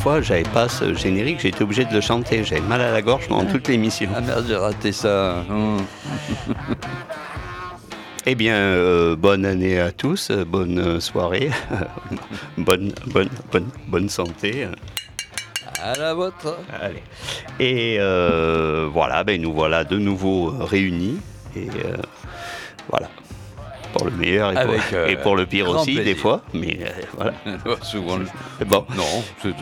Fois, j'avais pas ce générique, été obligé de le chanter. J'avais mal à la gorge pendant toute l'émission. Ah merde, j'ai raté ça. Eh bien, euh, bonne année à tous, bonne soirée, bonne, bonne, bonne, bonne santé. À la vôtre. Allez. Et euh, voilà, ben nous voilà de nouveau réunis. Et euh. Pour le meilleur et, Avec, pour, euh, et pour le pire aussi, des fois. Mais euh, voilà. Souvent. Bon. Non, c'est.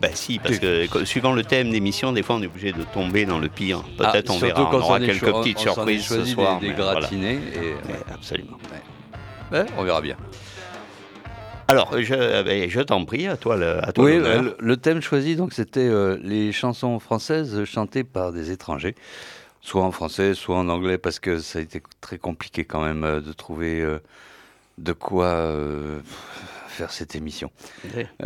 Ben si, parce que suivant le thème d'émission, des fois on est obligé de tomber dans le pire. Peut-être ah, on verra. On aura quelques petites on surprises ce soir. Des, des mais voilà. gratinés et. Absolument. Ouais, on verra bien. Alors, je, euh, ben, je t'en prie, à toi le, à toi Oui, le, le thème choisi, donc, c'était euh, les chansons françaises chantées par des étrangers, soit en français, soit en anglais, parce que ça a été très compliqué quand même euh, de trouver euh, de quoi euh, faire cette émission.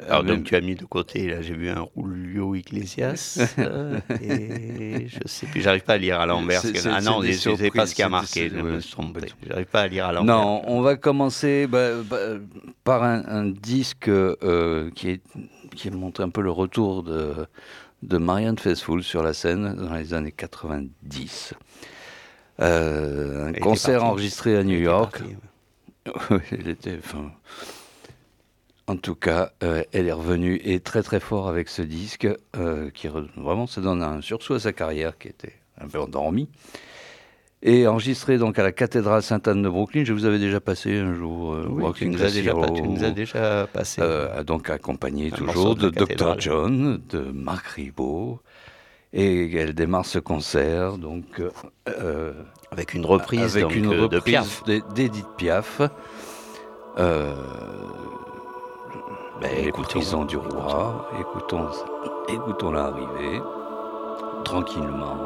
Alors donc tu as mis de côté, là j'ai vu un Julio Iglesias, euh, et je sais plus, j'arrive pas à lire à l'envers. Ah non, je sais pas ce qui a marqué, je me ouais, suis trompé. J'arrive pas à lire à l'envers. Non, on va commencer bah, bah, par un, un disque euh, qui, est, qui montre un peu le retour de, de Marianne Faithfull sur la scène dans les années 90. Euh, un Elle concert enregistré à New Elle était York. partie, ouais. Oui, elle était, enfin, en tout cas, euh, elle est revenue et très très fort avec ce disque euh, qui re- vraiment se donne un sursaut à sa carrière qui était un peu endormie. Et enregistré donc à la cathédrale Sainte-Anne de Brooklyn, je vous avais déjà passé un jour euh, Oui, tu nous, as déjà, Classic pas- tu nous as Hero, déjà passé. euh, donc accompagné Un toujours de, Dr. John, de Marc Ribot. Et elle démarre ce concert donc euh, avec une reprise, avec donc, une euh, de Piaf. d'E- d'Edith Piaf. Ben, écoutons. du roi, écoutons, écoutons l'arrivée, tranquillement.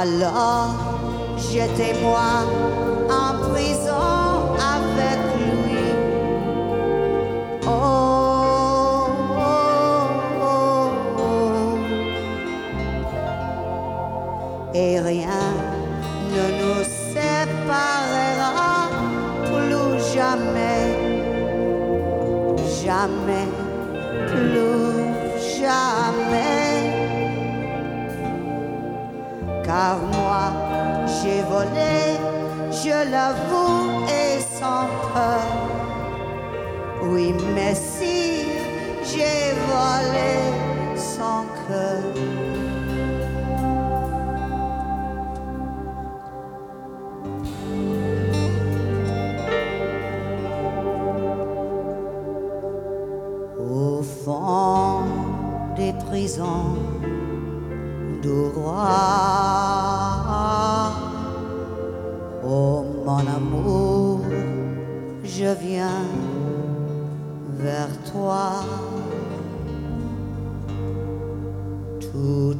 Alors, jetez-moi je l'avoue et sans peur. Oui, mais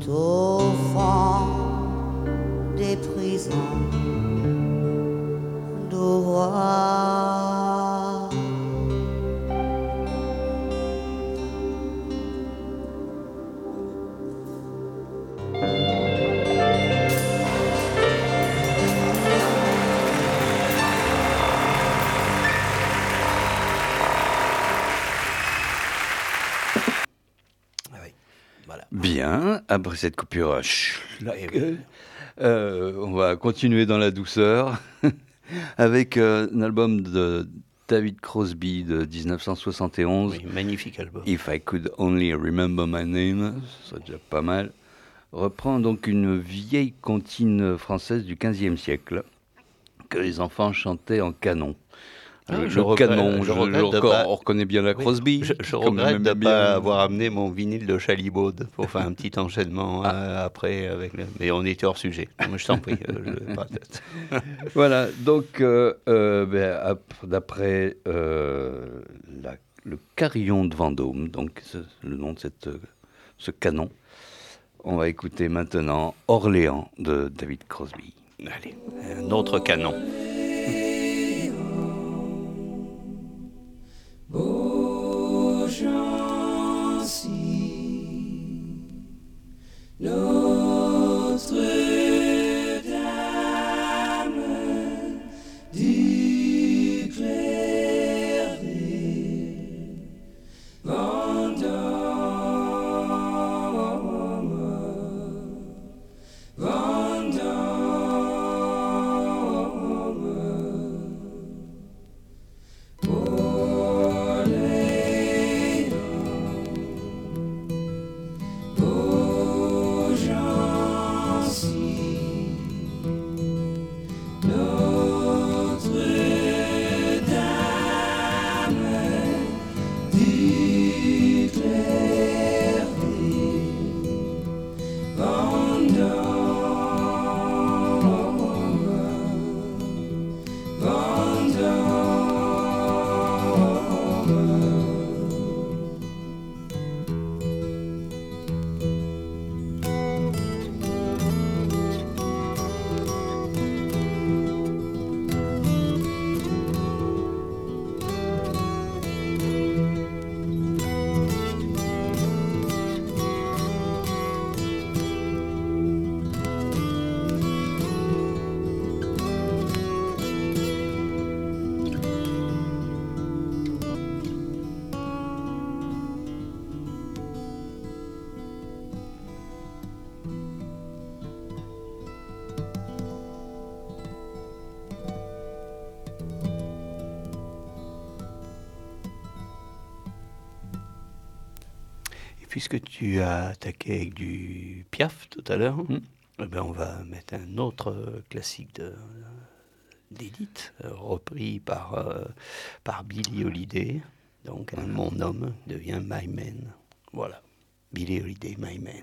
着。Après cette coupure, oui. euh, on va continuer dans la douceur avec euh, un album de David Crosby de 1971. Oui, magnifique album. If I Could Only Remember My Name, ça serait déjà pas mal, reprend donc une vieille comptine française du XVe siècle que les enfants chantaient en canon. Ah, le je le regrette- canon, je pas- on reconnaît bien la Crosby. Je, regrette de ne bien. pas avoir amené mon vinyle de Chalibaude pour faire un petit enchaînement Ah. euh, après. Avec le- Mais on était hors sujet. Moi, je t'en prie. euh, Voilà, donc euh, ben, ap- d'après le carillon de Vendôme, donc le nom de cette, ce canon, on va écouter maintenant Orléans de David Crosby. Allez, un autre canon. Orléans, puisque tu as attaqué avec du Piaf tout à l'heure, Mm. eh ben, on va mettre un autre classique de- d'Edith, repris par, euh, par Billy Holiday. Donc, un Mon homme devient My Man. Voilà. Billy Holiday, My Man.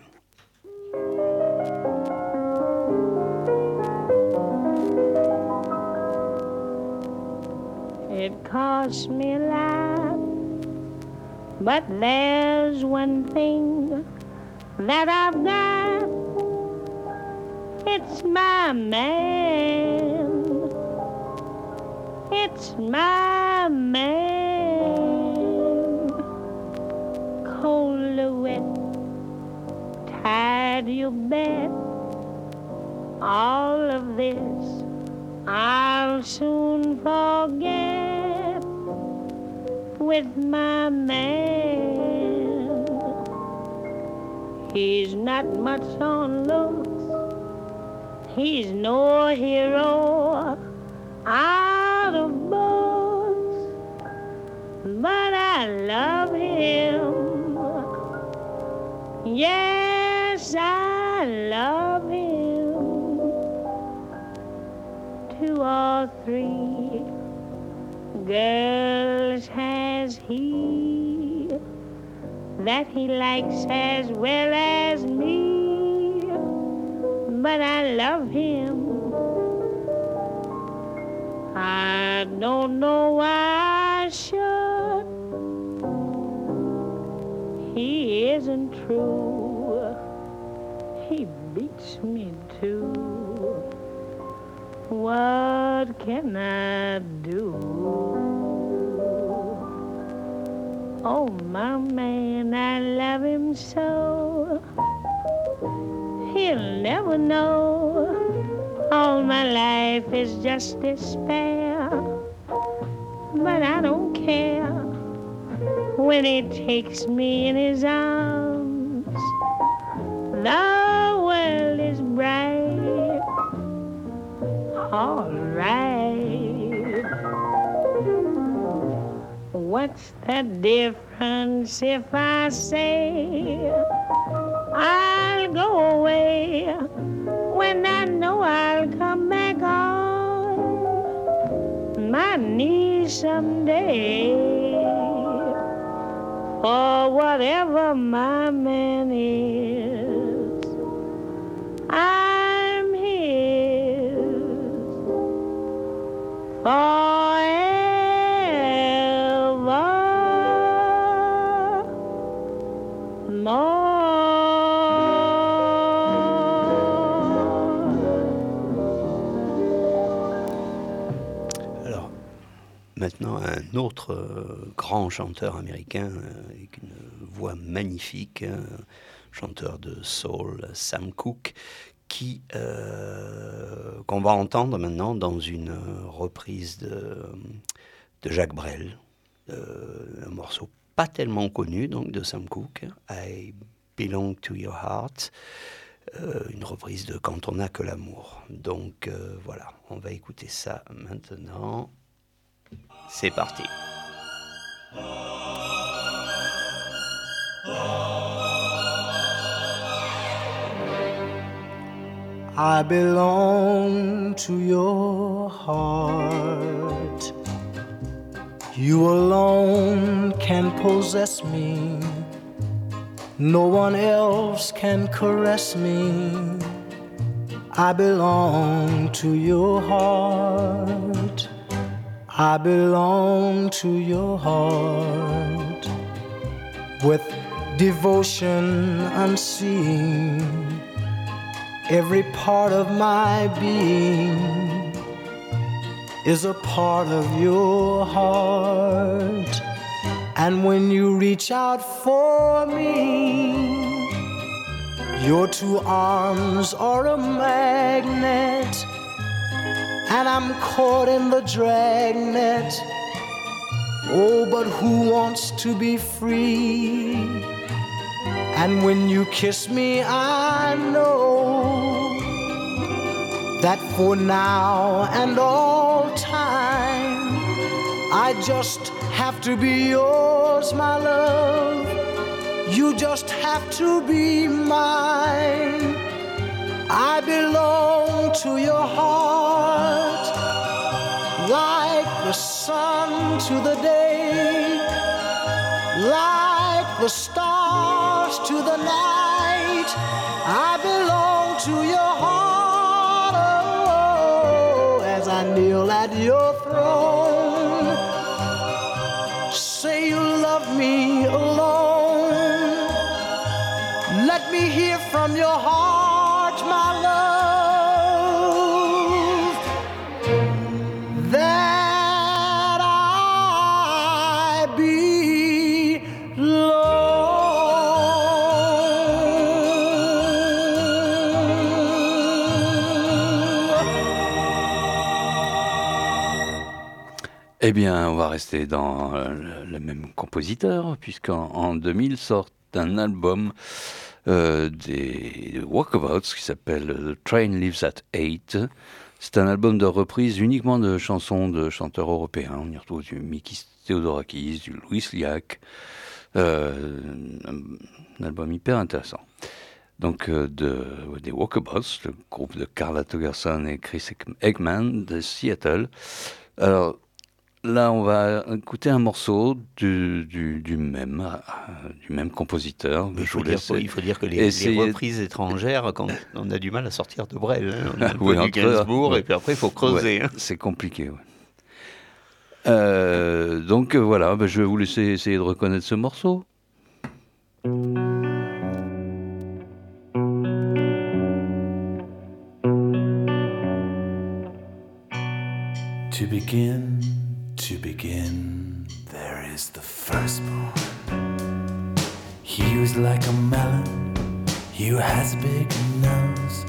It costs me a lot, but there's one thing that I've got. It's my man. It's my man. Cold or wet, tired you bet. All of this I'll soon forget with my man. He's not much on looks, he's no hero out of books, but I love him. Yes, I love him two or three girls that he likes as well as me, but I love him. I don't know why I should. He isn't true. He beats me too. What can I do? Oh, my man, so. He'll never know. All my life is just despair. But I don't care when he takes me in his arms. The world is bright all right. What's the difference if I say I'll go away when I know I'll come back on my knees someday? For whatever my man is, I'm his Alors, maintenant, un autre euh, grand chanteur américain euh, avec une voix magnifique, un chanteur de soul, Sam Cooke, qui euh, qu'on va entendre maintenant dans une euh, reprise de, de Jacques Brel, euh, un morceau pas tellement connu donc de Sam Cooke, I Belong to Your Heart, euh, une reprise de Quand on n'a que l'amour. Donc euh, voilà, on va écouter ça maintenant. C'est parti. I belong to your heart. You alone can possess me. No one else can caress me. I belong to your heart. I belong to your heart. With devotion unseen, every part of my being is a part of your heart. And when you reach out for me, your two arms are a magnet, and I'm caught in the dragnet. Oh, but who wants to be free? And when you kiss me, I know that for now and all time, I just have to be yours, my love. You just have to be mine. I belong to your heart, like the sun to the day, like the stars to the night. I belong to your heart oh, as I kneel at your throne. Say you love me alone. Let me hear from your heart, Eh bien, on va rester dans euh, le, même compositeur, puisqu'en en 2000 sort un album euh, des Walkabouts qui s'appelle The Train Lives at 8. C'est un album de reprise uniquement de chansons de chanteurs européens. On y retrouve du Mikis Theodorakis, du Louis Liac. Euh, un, album hyper intéressant. Donc, de, des Walkabouts, le groupe de Carla Togerson et Chris Eggman de Seattle. Alors, là, on va écouter un morceau du, du, du même, euh, du même compositeur. Il faut, dire, laisse il faut dire que les, reprises étrangères, quand on a du mal à sortir de Brel. hein. On a Oui, du entre- Gainsbourg, ouais. et puis après, il faut creuser. Ouais, hein. c'est compliqué. ouais. Euh, donc euh, voilà, ben, je vais vous laisser essayer de reconnaître ce morceau. To begin, to begin, there is the firstborn. He who's like a melon, he has a big nose,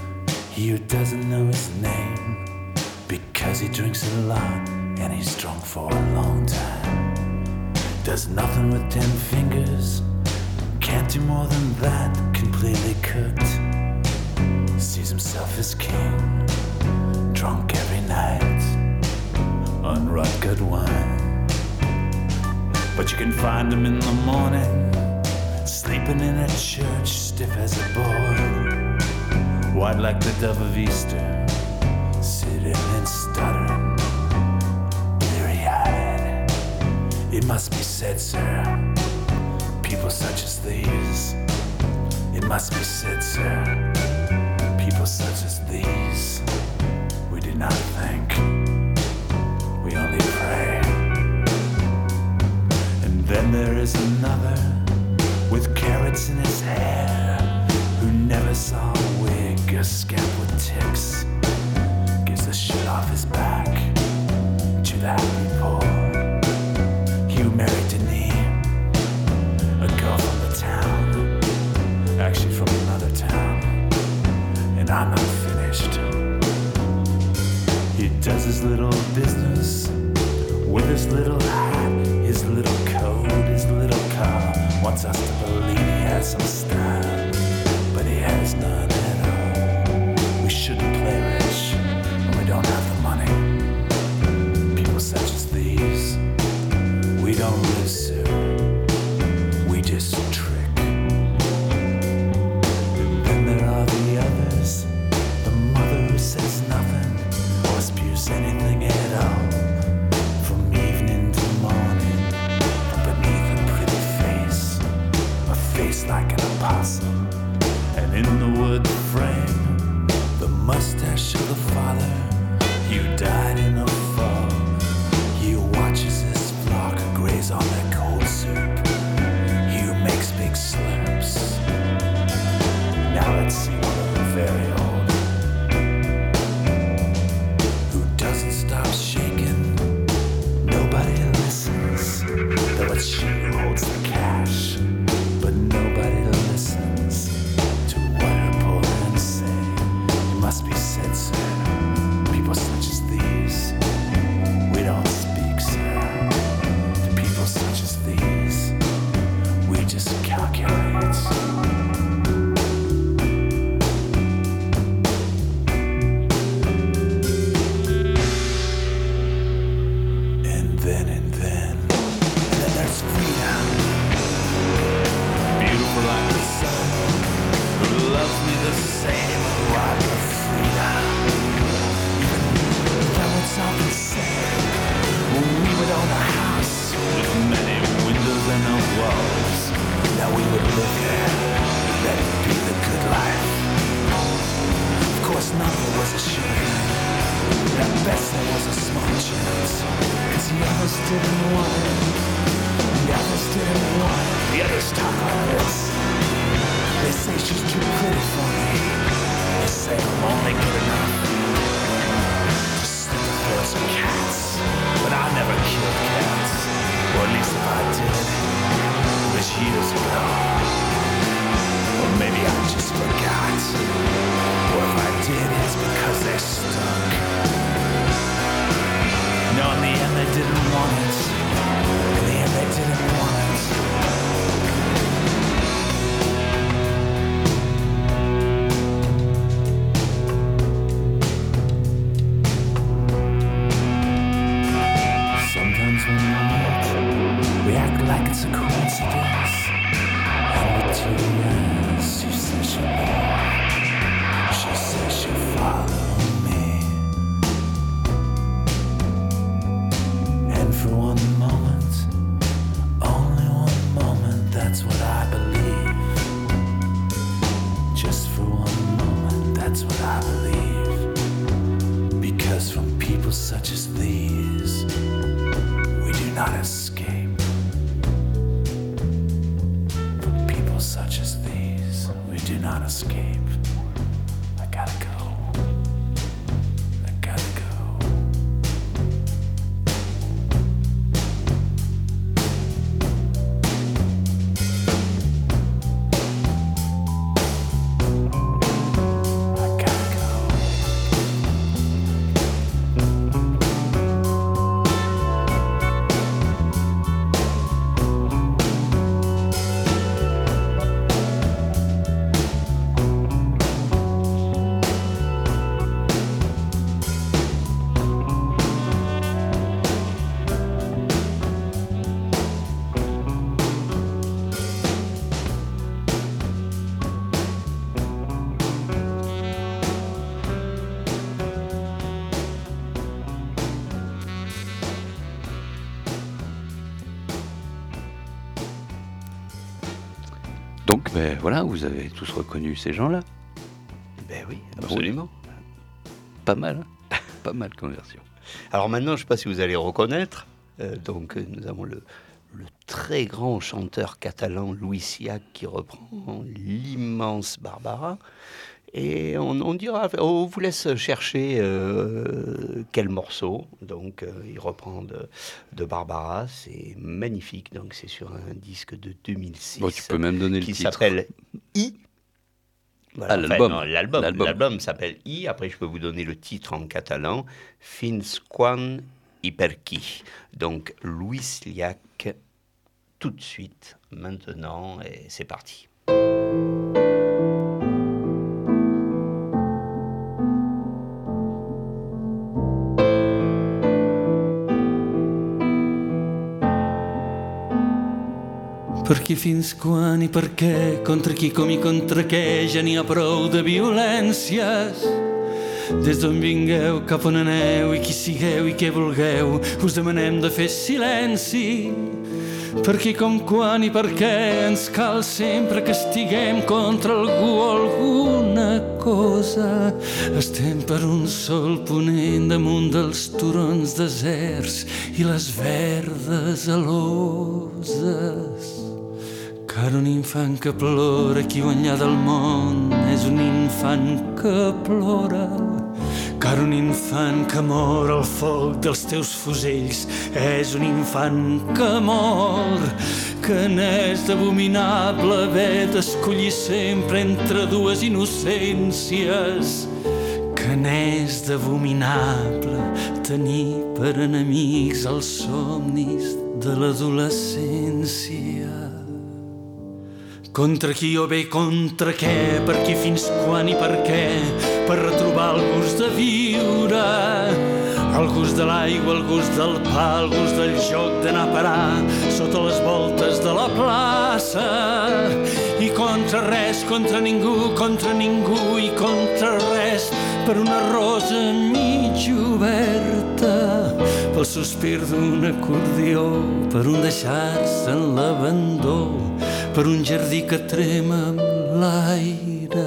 he who doesn't know his name because he drinks a lot and he's drunk for a long time. Does nothing with ten fingers, can't do more than that, completely cooked. Sees himself as king, drunk every night on good wine. But you can find him in the morning, sleeping in a church, stiff as a board, white like the dove of Easter, sitting and stuttering, bleary eyed. It must be said, sir, people such as these. It must be said, sir, people such as these. We do not think And there is another with carrots in his hair who never saw a wig or scalp with ticks. Gives the shit off his back to the happy poor. Hugh married Denise, a girl from the town, actually from another town. And I'm not finished. He does his little business with his little Wants us to believe he has some style, ben, voilà, vous avez tous reconnu ces gens-là. Ben oui, absolument. Pas mal, hein pas mal comme version. Alors maintenant, je ne sais pas si vous allez reconnaître, euh, donc euh, nous avons le, le très grand chanteur catalan Louis Siac qui reprend l'immense Barbara. Et on, on dira, on vous laisse chercher euh, quel morceau. Donc euh, il reprend de, de Barbara, c'est magnifique. Donc c'est sur un disque de 2006 Bon, tu peux même donner le qui titre. s'appelle I. Voilà, Ah, l'album. L'album s'appelle I. Après, je peux vous donner le titre en catalan. Fins quan i per qui. Donc, Louis Liac, tout de suite, maintenant, et c'est parti. Perquè fins quan i per què, contra qui com i contra què, ja n'hi ha prou de violències. Des d'on vingueu, cap on aneu i qui sigueu i què vulgueu, us demanem de fer silenci. Per qui, com, quan i per què ens cal sempre que estiguem contra algú o alguna cosa. Estem per un sol ponent damunt dels turons deserts i les verdes aloses. Car un infant que plora aquí enllà del món és un infant que plora. Car un infant que mor al foc dels teus fusells és un infant que mor. Que n'és d'abominable haver d'escollir sempre entre dues innocències. Que n'és d'abominable tenir per enemics els somnis de l'adolescència. Contra qui o bé contra què, per qui fins quan i per què, per retrobar el gust de viure, el gust de l'aigua, el gust del pa, el gust del joc d'anar a parar sota les voltes de la plaça. I contra res, contra ningú, contra ningú i contra res, per una rosa mig oberta, pel sospir d'un acordió, per un deixar-se en l'abandó, per un jardí que trema amb l'aire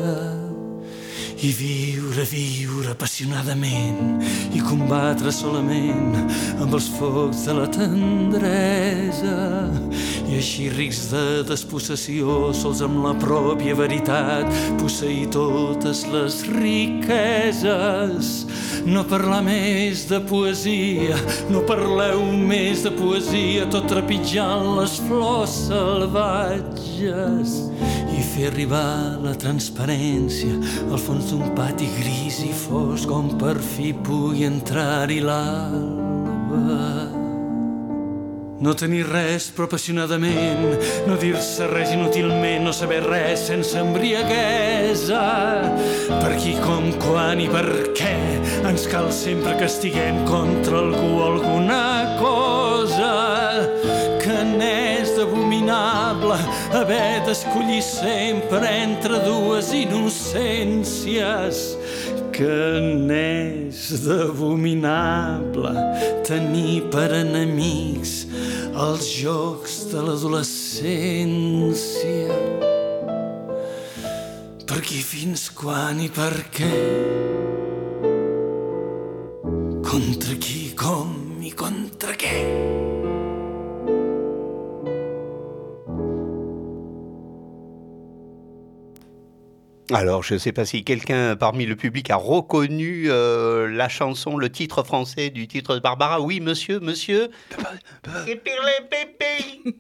i viu viure, viure apassionadament i combatre solament amb els focs de la tendresa i així rics de despossessió sols amb la pròpia veritat. Posseir totes les riqueses. No parlar més de poesia, no parleu més de poesia, tot trepitjant les flors salvatges. I fer arribar la transparència al fons d'un pati gris i fosc on per fi pugui entrar-hi l'alba. No tenir res però apassionadament, no dir-se res inútilment, no saber res sense embriaguesa. Per qui, com, quan i per què ens cal sempre que estiguem contra algú o alguna cosa que n'és d'abominable haver d'escollir sempre entre dues innocències que n'és d'abominable tenir per enemics els jocs de l'adolescència. Per qui, fins quan i per què? Contra qui, com i contra què? Alors, je ne sais pas si quelqu'un parmi le public a reconnu euh, la chanson, le titre français du titre de Barbara. Oui, monsieur, monsieur. C'est Perlin Pimpin.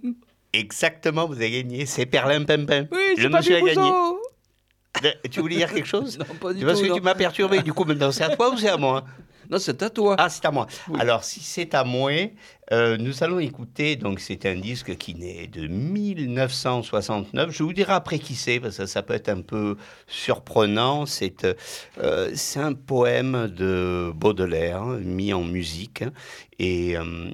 Exactement, vous avez gagné. C'est Perlin Pimpin. Oui, le monsieur a gagné. Euh, Tu voulais dire quelque chose Non, pas du Parce tout, que non. tu m'as perturbé. Du coup, maintenant, c'est à toi ou c'est à moi Non, c'est à toi. Ah, c'est à moi. Alors, si c'est à moi, euh, nous allons écouter. Donc, c'est un disque qui naît de 1969. Je vous dirai après qui c'est, parce que ça peut être un peu surprenant. C'est euh, un poème de Baudelaire, hein, mis en musique, hein, et euh,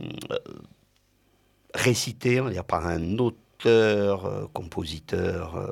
récité, on va dire, par un auteur, compositeur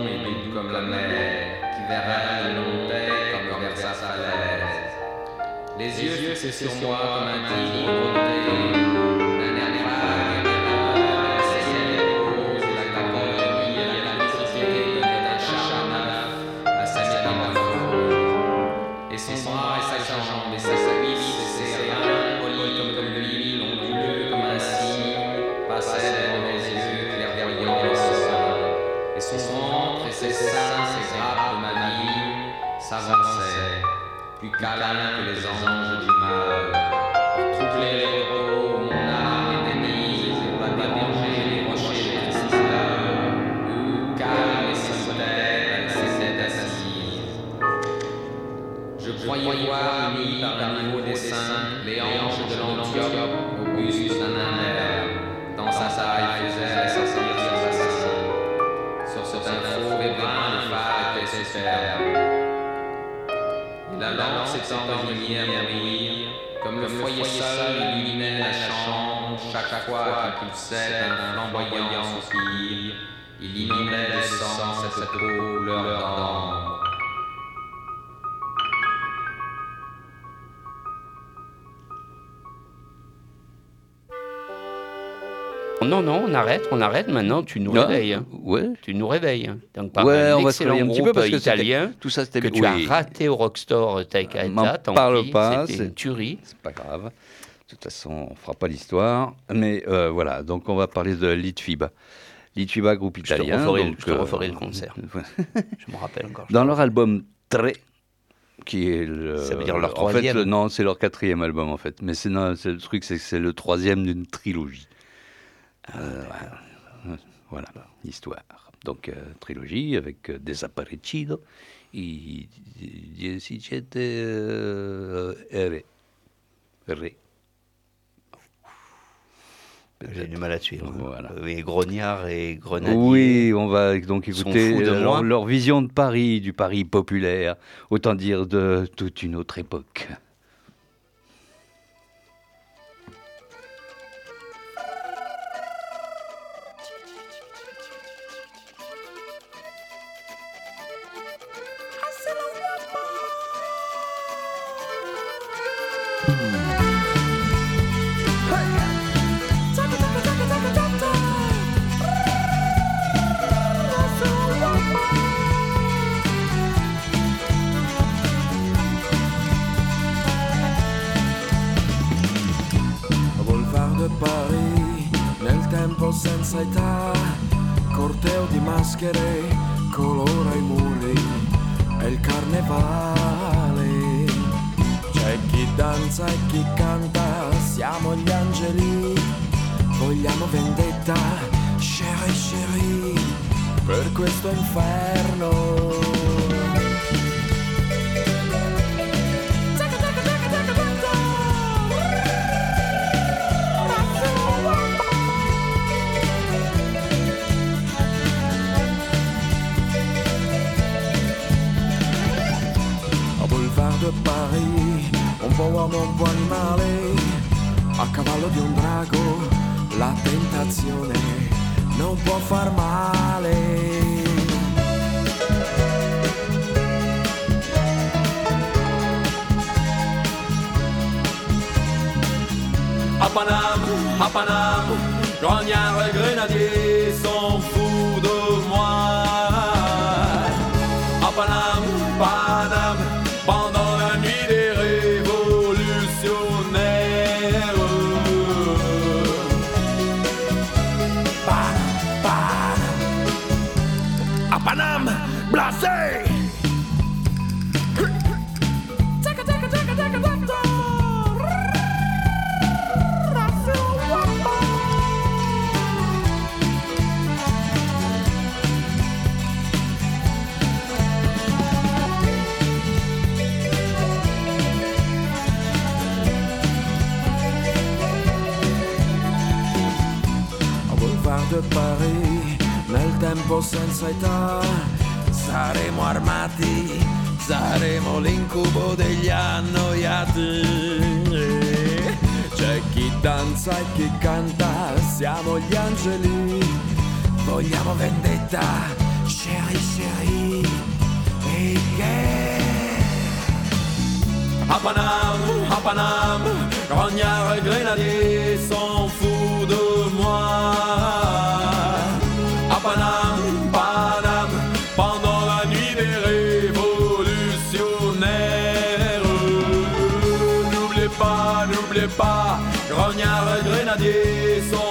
profond et doux comme la mer, qui vers elle montait comme vers sa falaise. Les yeux fixés sur moi comme un tigre chaque fois qu'il pulsait un flamboyant soupir, il inondait de sang cette peau couleur d'ambre. Non, non, on arrête, on arrête. Maintenant, tu nous réveilles. Ouais. Tu nous réveilles. Donc, par Ouais, un on va se excellent réveiller un petit peu groupe parce que italien Tout ça, c'était que tu oui. as raté au Rockstore Taika M'en tant parle pis, pas, C'était c'est- une tuerie. C'est pas grave. De toute façon, on ne fera pas l'histoire. Mais euh, voilà, donc on va parler de Litfiba. Litfiba, groupe italien. Je te euh, referai, le concert. je me rappelle encore. Dans leur album Très, qui est le, Ça veut dire leur troisième. En fait, non, c'est leur quatrième album en fait. Mais c'est le truc, c'est que c'est le troisième d'une trilogie. Ah, euh, voilà, l'histoire. Donc trilogie avec euh, Desaparecido et 17 R. J'ai du mal à suivre. Hein. Et Grognard et Grenadier. Oui, on va donc écouter euh, leur vision de Paris, du Paris populaire, autant dire de toute une autre époque. À Paname, à Paname, grognards sont. tempo senza età. Saremo armati, saremo l'incubo degli annoiati. C'è chi danza e chi canta, siamo gli angeli. Vogliamo vendetta, chérie chérie. E che... À Paname, à Paname, grognards grenadiers s'en fout de moi. pas, grognard grenadier, son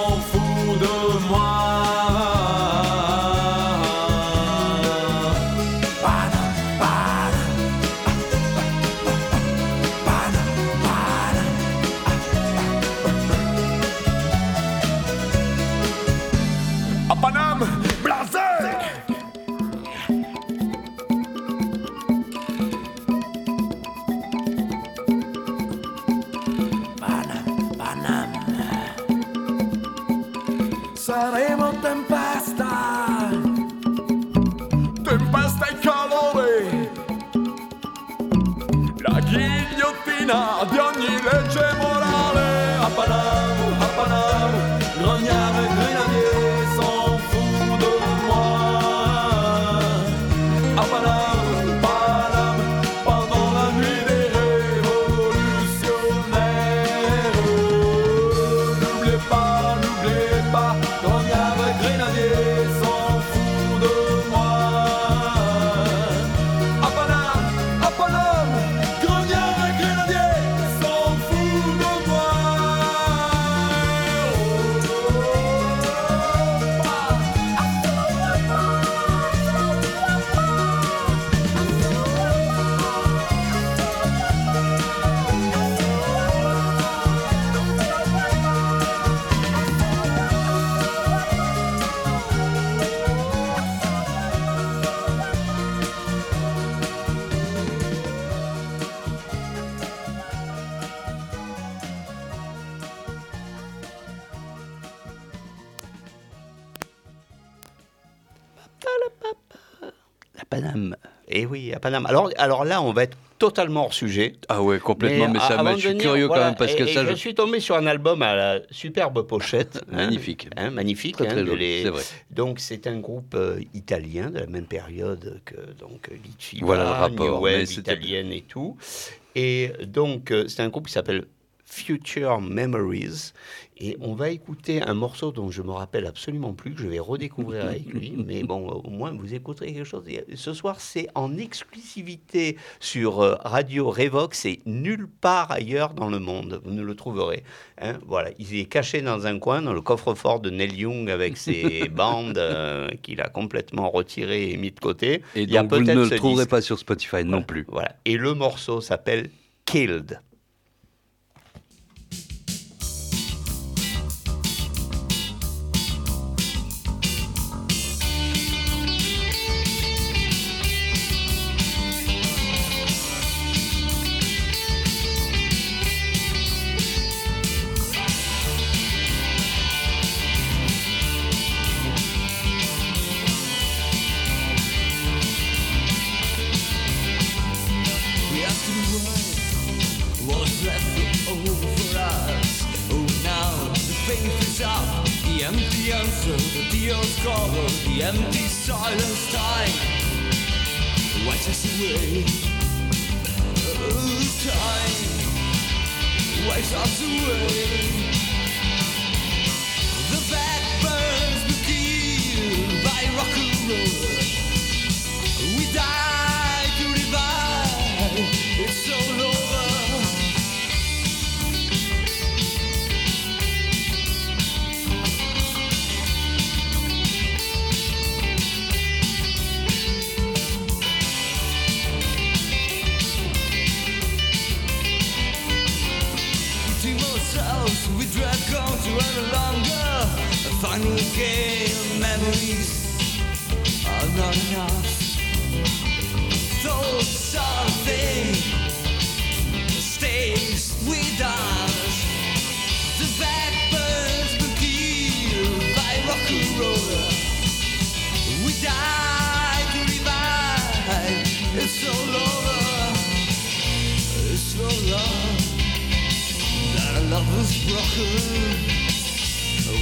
Alors, alors là, on va être totalement hors sujet. Ah ouais, complètement, mais, ça, m'a- je suis curieux voilà, quand même, parce et- que et ça, je je- suis tombé sur un album à la superbe pochette. hein, Magnifique. hein, magnifique. Très, hein, les- vrai. Donc, c'est un groupe euh, italien de la même période que donc Litfiba, Voilà le rapport, New Wave italienne et tout. Et donc, euh, c'est un groupe qui s'appelle Future Memories. Et on va écouter un morceau dont je me rappelle absolument plus, que je vais redécouvrir avec lui. Mais bon, au moins, vous écouterez quelque chose. Ce soir, c'est en exclusivité sur euh, Radio Revox et nulle part ailleurs dans le monde. Vous ne le trouverez. hein. voilà, il est caché dans un coin, dans le coffre-fort de Neil Young avec ses bandes euh, qu'il a complètement retirées et mis de côté. Et Il y a donc vous ne le trouverez disque. pas sur Spotify non plus. Voilà. Et le morceau s'appelle Killed. Broken.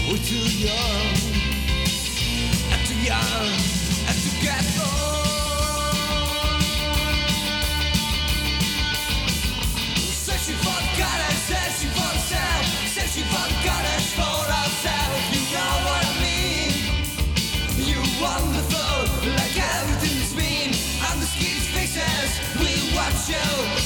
We're too young. Too young. To get Searching for guidance, searching for self, searching for guidance for ourselves. You know what I mean? You wonderful, like everything's been. And the skills faces will watch you.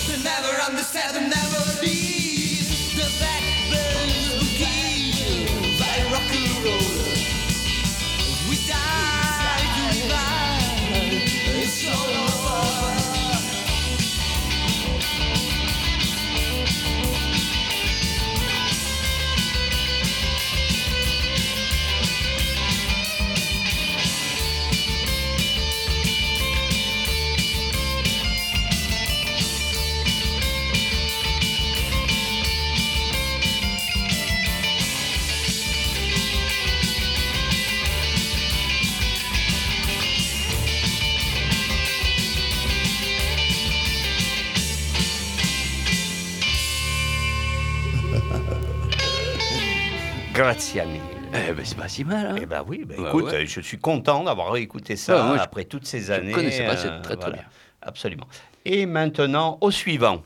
Grazie mille. Eh ben c'est pas si mal. Hein Eh ben oui, ben Bah écoute, ouais. euh, je suis content d'avoir écouté ça Ah, moi, je- après toutes ces années. connaissais pas, euh, c'est très, très bien. Absolument. Et maintenant, au suivant.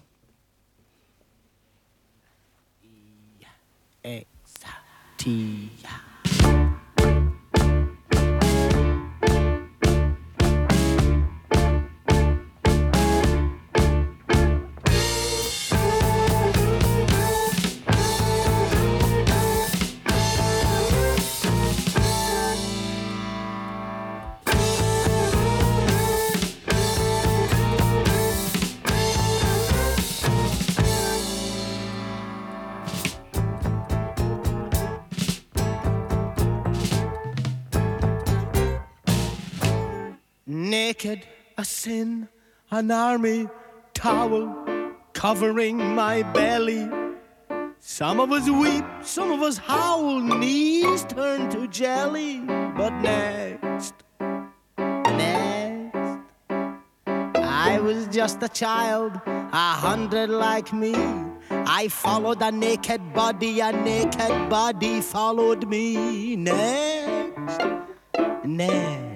An army towel covering my belly. Some of us weep, some of us howl, knees turn to jelly. But next, next, I was just a child, a hundred like me. I followed a naked body, a naked body followed me. Next, next.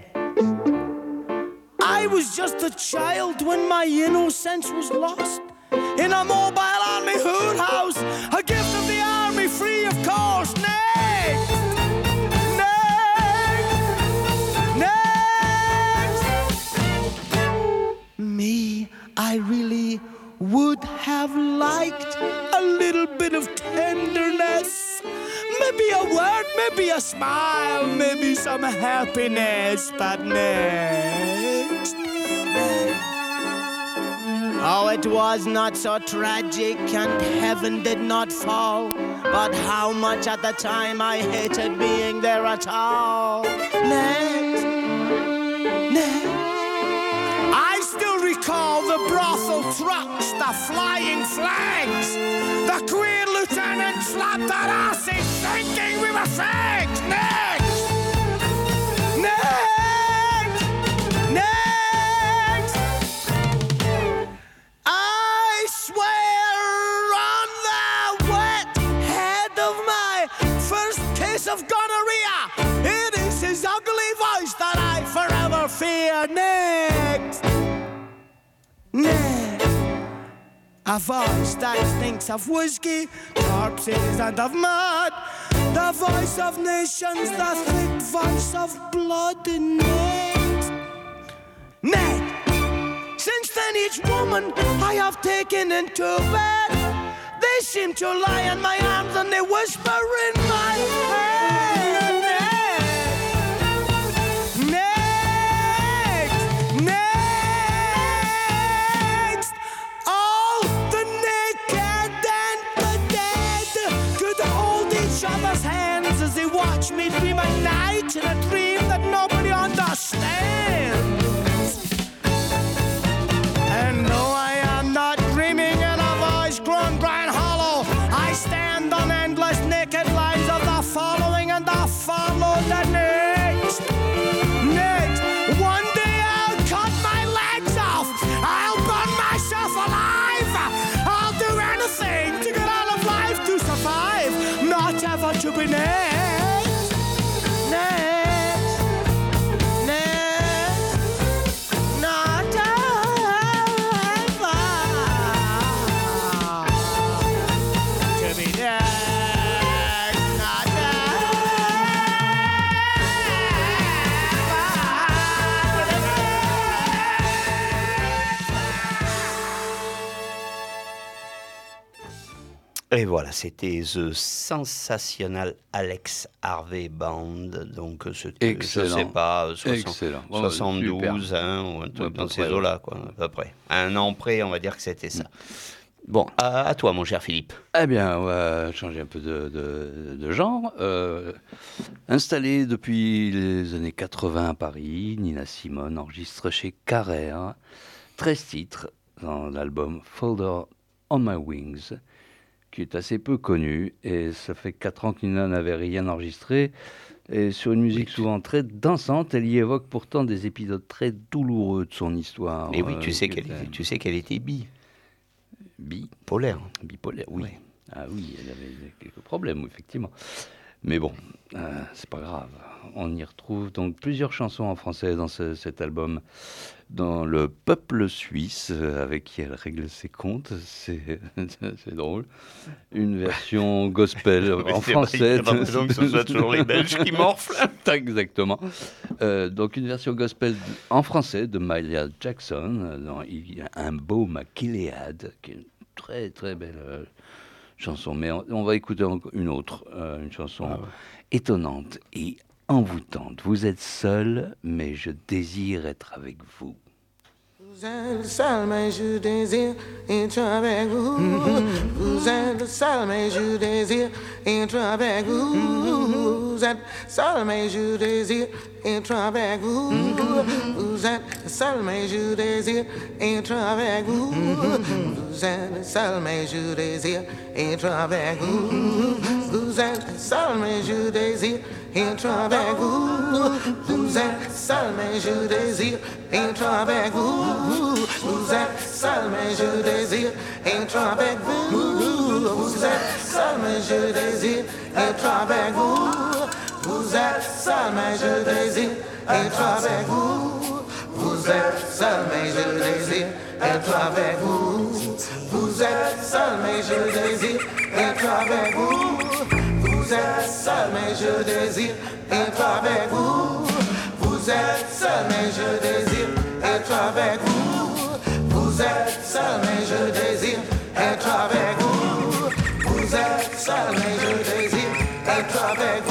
I was just a child when my innocence was lost. In a mobile army hood house, a gift of the army, free of cost. Next. Me, I really would have liked a little bit of tenderness. Maybe a word, maybe a smile, maybe some happiness, but next. Oh, it was not so tragic, and heaven did not fall. But how much at the time I hated being there at all. Next, next. Recall the brothel trucks, the flying flags. The Queen Lieutenant slapped our asses thinking we were fags. Next! Next! A voice that stinks of whiskey, corpses, and of mud. The voice of nations, the thick voice of blood. And next, next. Since then, each woman I have taken into bed, they seem to lie in my arms and they whisper in my head. They watch me dream at night in a dream that nobody understands. Et voilà, c'était The Sensational Alex Harvey Band. Donc, c'était, je Excellent. sais pas, soixante- Excellent. Oh, 72, super. hein, ou un truc Ouais, dans ces eaux-là, quoi, à peu près. Un an près, on va dire que c'était ça. Bon, à, à toi, mon cher Philippe. Eh bien, on va changer un peu de, de- de genre. Euh, installée depuis les années 80 à Paris, Nina Simone enregistre chez Carrère 13 titres dans l'album Folder on My Wings, qui est assez peu connu. Et ça fait 4 ans Nina n'avait rien enregistré. Et sur une musique souvent très dansante, elle y évoque pourtant des épisodes très douloureux de son histoire. Mais oui, tu euh, sais qu'elle était- tu sais qu'elle était bi. Bi. Polaire. Bipolaire, oui. Ah oui, elle avait quelques problèmes, effectivement. Mais bon, euh, c'est pas grave. On y retrouve donc plusieurs chansons en français dans ce- cet album. Dans le peuple suisse, euh, avec qui elle règle ses comptes, c'est drôle. Une version gospel en français. il pas besoin que ce soit toujours les Belges qui morflent. Exactement. Euh, donc une version gospel en français de Malia Jackson euh, dans Il y a un beau Maquiléade, qui est une très très belle euh, chanson. Mais on, on va écouter une autre, euh, une chanson Ah étonnante et envoûtante. Vous êtes seul, mais je désire être avec vous. Vous êtes seul, mais je désire être avec vous. Vous êtes seul, mais je désire être avec vous. Vous êtes seul, mais je désire être avec vous. Vous êtes seul, mais je désire être avec vous. Vous êtes seul, mais je désire être avec vous. Louisiane, seulement je désire entrer avec vous. Louisiane, seulement je désire entrer avec vous. Vous Louisiane, seulement je désire entrer avec vous. Vous Louisiane, seulement je désire entrer avec vous. Vous êtes seul, mais je désire être avec vous. Vous êtes seul, mais je désire être avec vous. Vous êtes seul, mais je désire être avec vous. Vous êtes seul, mais je désire être avec vous. Vous êtes seul, mais je désire être avec vous. Vous êtes seul, mais je désire être avec vous. Vous êtes seul, mais je désire être avec vous.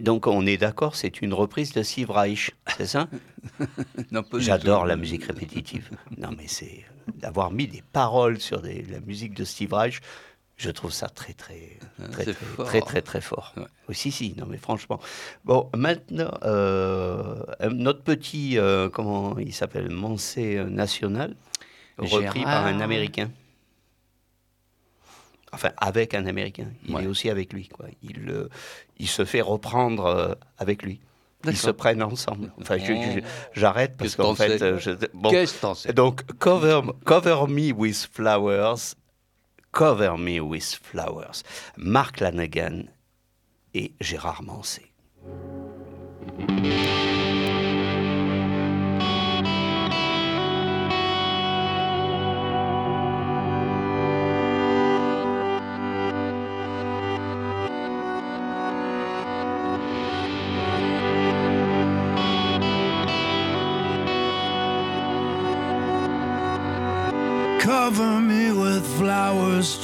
Donc on est d'accord, c'est une reprise de Steve Reich, c'est ça? J'adore la musique répétitive. Non, mais c'est d'avoir mis des paroles sur la musique de Steve Reich. Je trouve ça très très très très, fort. très fort. Ouais. Oh, si si, non mais franchement. Bon, maintenant euh, notre petit euh, comment il s'appelle Mansé euh, national repris par un Américain enfin avec un Américain. Il est aussi avec lui. Il, euh, il se fait reprendre euh, avec lui. Ils se prennent ensemble. Enfin, j'arrête parce qu'en qu fait, euh, je, bon, donc cover, cover me with flowers, cover me with flowers. Mark Lanagan et Gérard Mancé.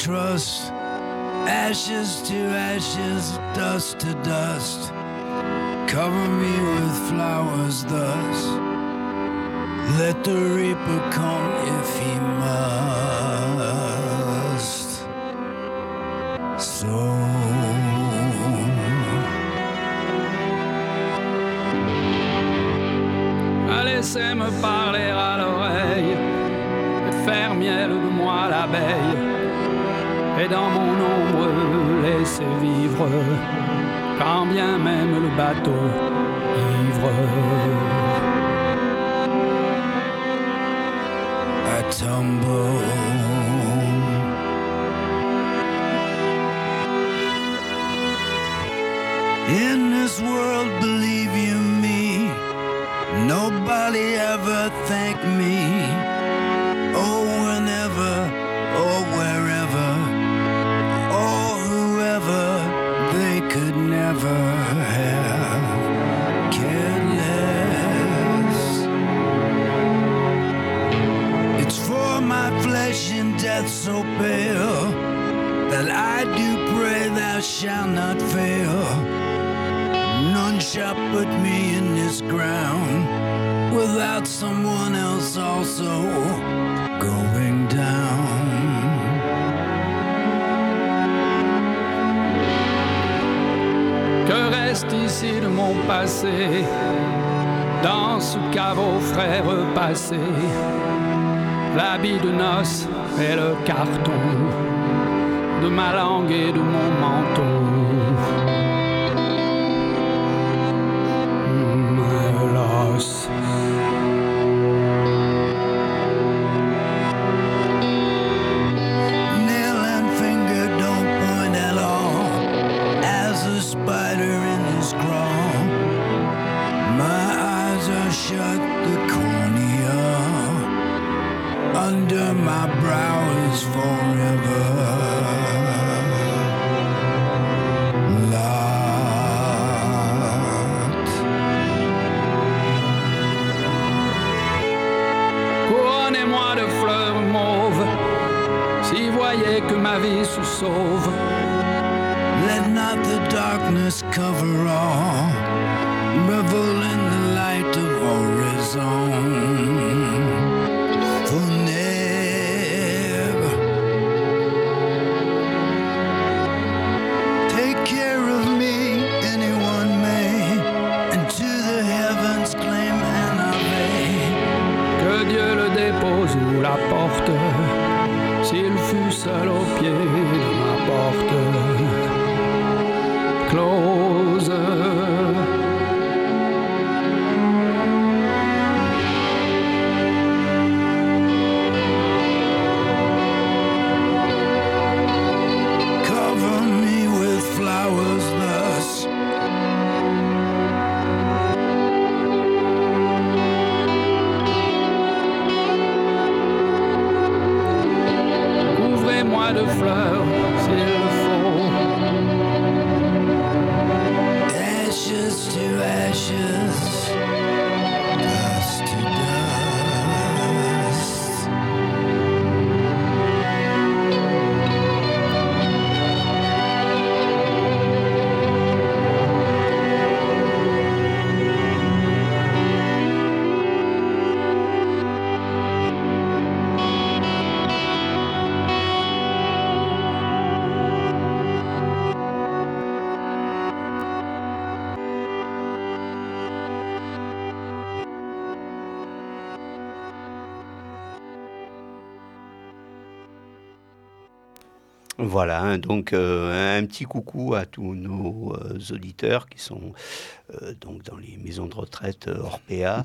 Trust. Ashes to ashes, dust to dust. Cover me with flowers thus. Let the reaper come if he must. So. Laissez-me parler à l'oreille faire miel de moi l'abeille. Et dans mon ombre, laisser vivre, quand bien même le bateau ivre. I tumble. In this world, believe you me, nobody ever thanked me. So pale that I do pray thou shalt not fail. None shall put me in this ground without someone else also going down. Que reste ici de mon passé Dans ce caveau frais repassé L'habit de noces et le carton De ma langue et de mon manteau Let not the darkness cover all. Revel in the light of horizon. Voilà, hein, donc euh, un petit coucou à tous nos euh, auditeurs qui sont euh, donc dans les maisons de retraite Orpea.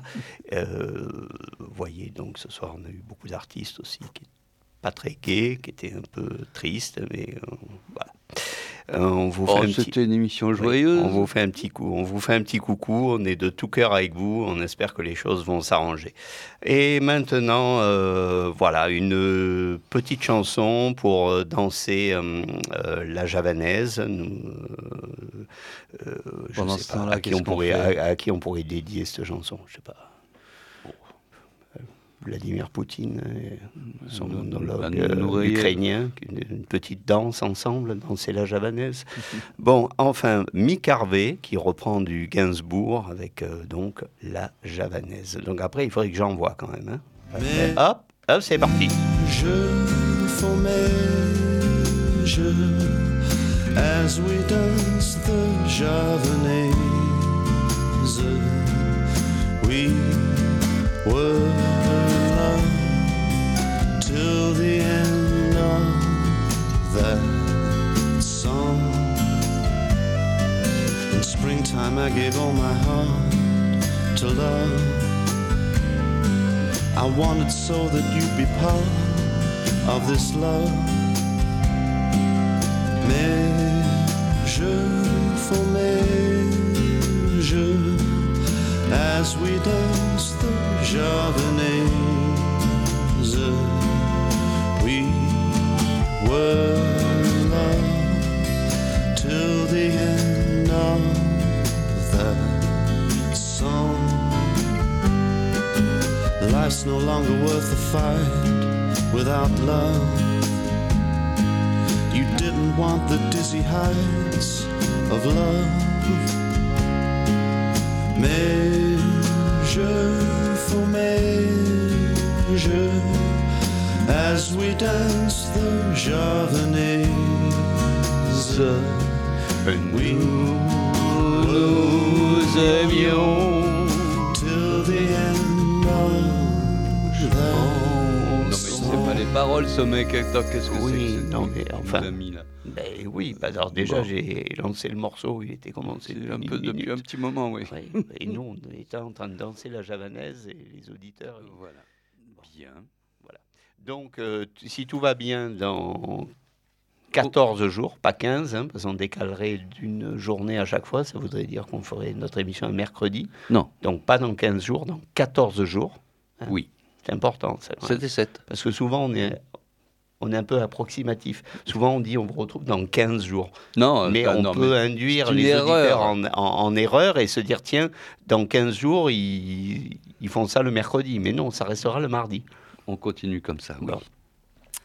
Vous voyez, donc ce soir on a eu beaucoup d'artistes aussi qui pas très gais, qui étaient un peu tristes, mais voilà. Euh, on vous Oh, fait un petit- c'était une émission Oui, joyeuse. on vous fait un petit coup. On vous fait un petit coucou. On est de tout cœur avec vous. On espère que les choses vont s'arranger. Et maintenant, euh, voilà, une petite chanson pour euh, danser euh, la javanaise. Nous, je sais pas à qui on pourrait, à, à qui on pourrait dédier cette chanson. Je sais pas. Vladimir Poutine et son monologue euh, ukrainien, une, une petite danse ensemble, danser la javanaise. bon, enfin, Mick Harvey qui reprend du Gainsbourg avec euh, donc la javanaise. Donc après, il faudrait que j'envoie quand même. hein. Mais- Hop, hop, c'est parti. Je je as we dance the javanaise. We were that song. In springtime, I gave all my heart to love. I wanted so that you'd be part of this love. Mais je for je as we danced the javanaise. We were love till the end of that song. Life's no longer worth the fight without love. You didn't want the dizzy heights of love. Mais for je as we dance the javanaise. We nous aimions till the end of that Non, mais c'est pas les paroles, ce mec. Qu'est-ce que c'est que non, mais enfin. Ben oui, bah alors déjà Bon. j'ai lancé le morceau, il était commencé C'est un depuis peu depuis un petit moment, oui. Et nous on était en train de danser la javanaise et les auditeurs. Voilà. Bien. Donc euh, si tout va bien dans 14 jours, pas 15, hein, parce qu'on décalerait d'une journée à chaque fois, ça voudrait dire qu'on ferait notre émission un mercredi. Non. Donc pas dans 15 jours, dans 14 jours. hein. Oui. C'est important ça. quand même. C'était 7. Parce que souvent, on est, on est un peu approximatif. Souvent, on dit on vous retrouve dans 15 jours. Non, mais euh, on non, peut mais induire les auditeurs en, en- en erreur et se dire tiens, dans 15 jours, ils, ils font ça le mercredi. Mais non, ça restera le mardi. On continue comme ça, oui. Bon.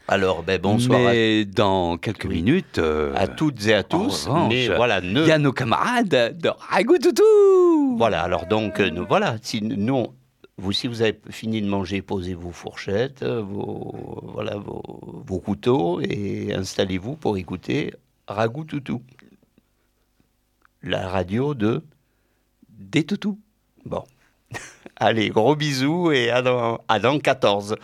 Alors, ben, bonsoir à- Mais dans quelques Oui. minutes. euh, à, toutes et à tous. mais voilà, ne... Il y a nos camarades de Ragoutoutou Voilà, alors donc, euh, nous, voilà, si nous, vous, si vous avez fini de manger, posez vos fourchettes, euh, vos, voilà, vos, vos couteaux et installez-vous pour écouter Ragout Toutou. La radio de Des toutous. Bon. Allez, gros bisous et à dans, à dans 14.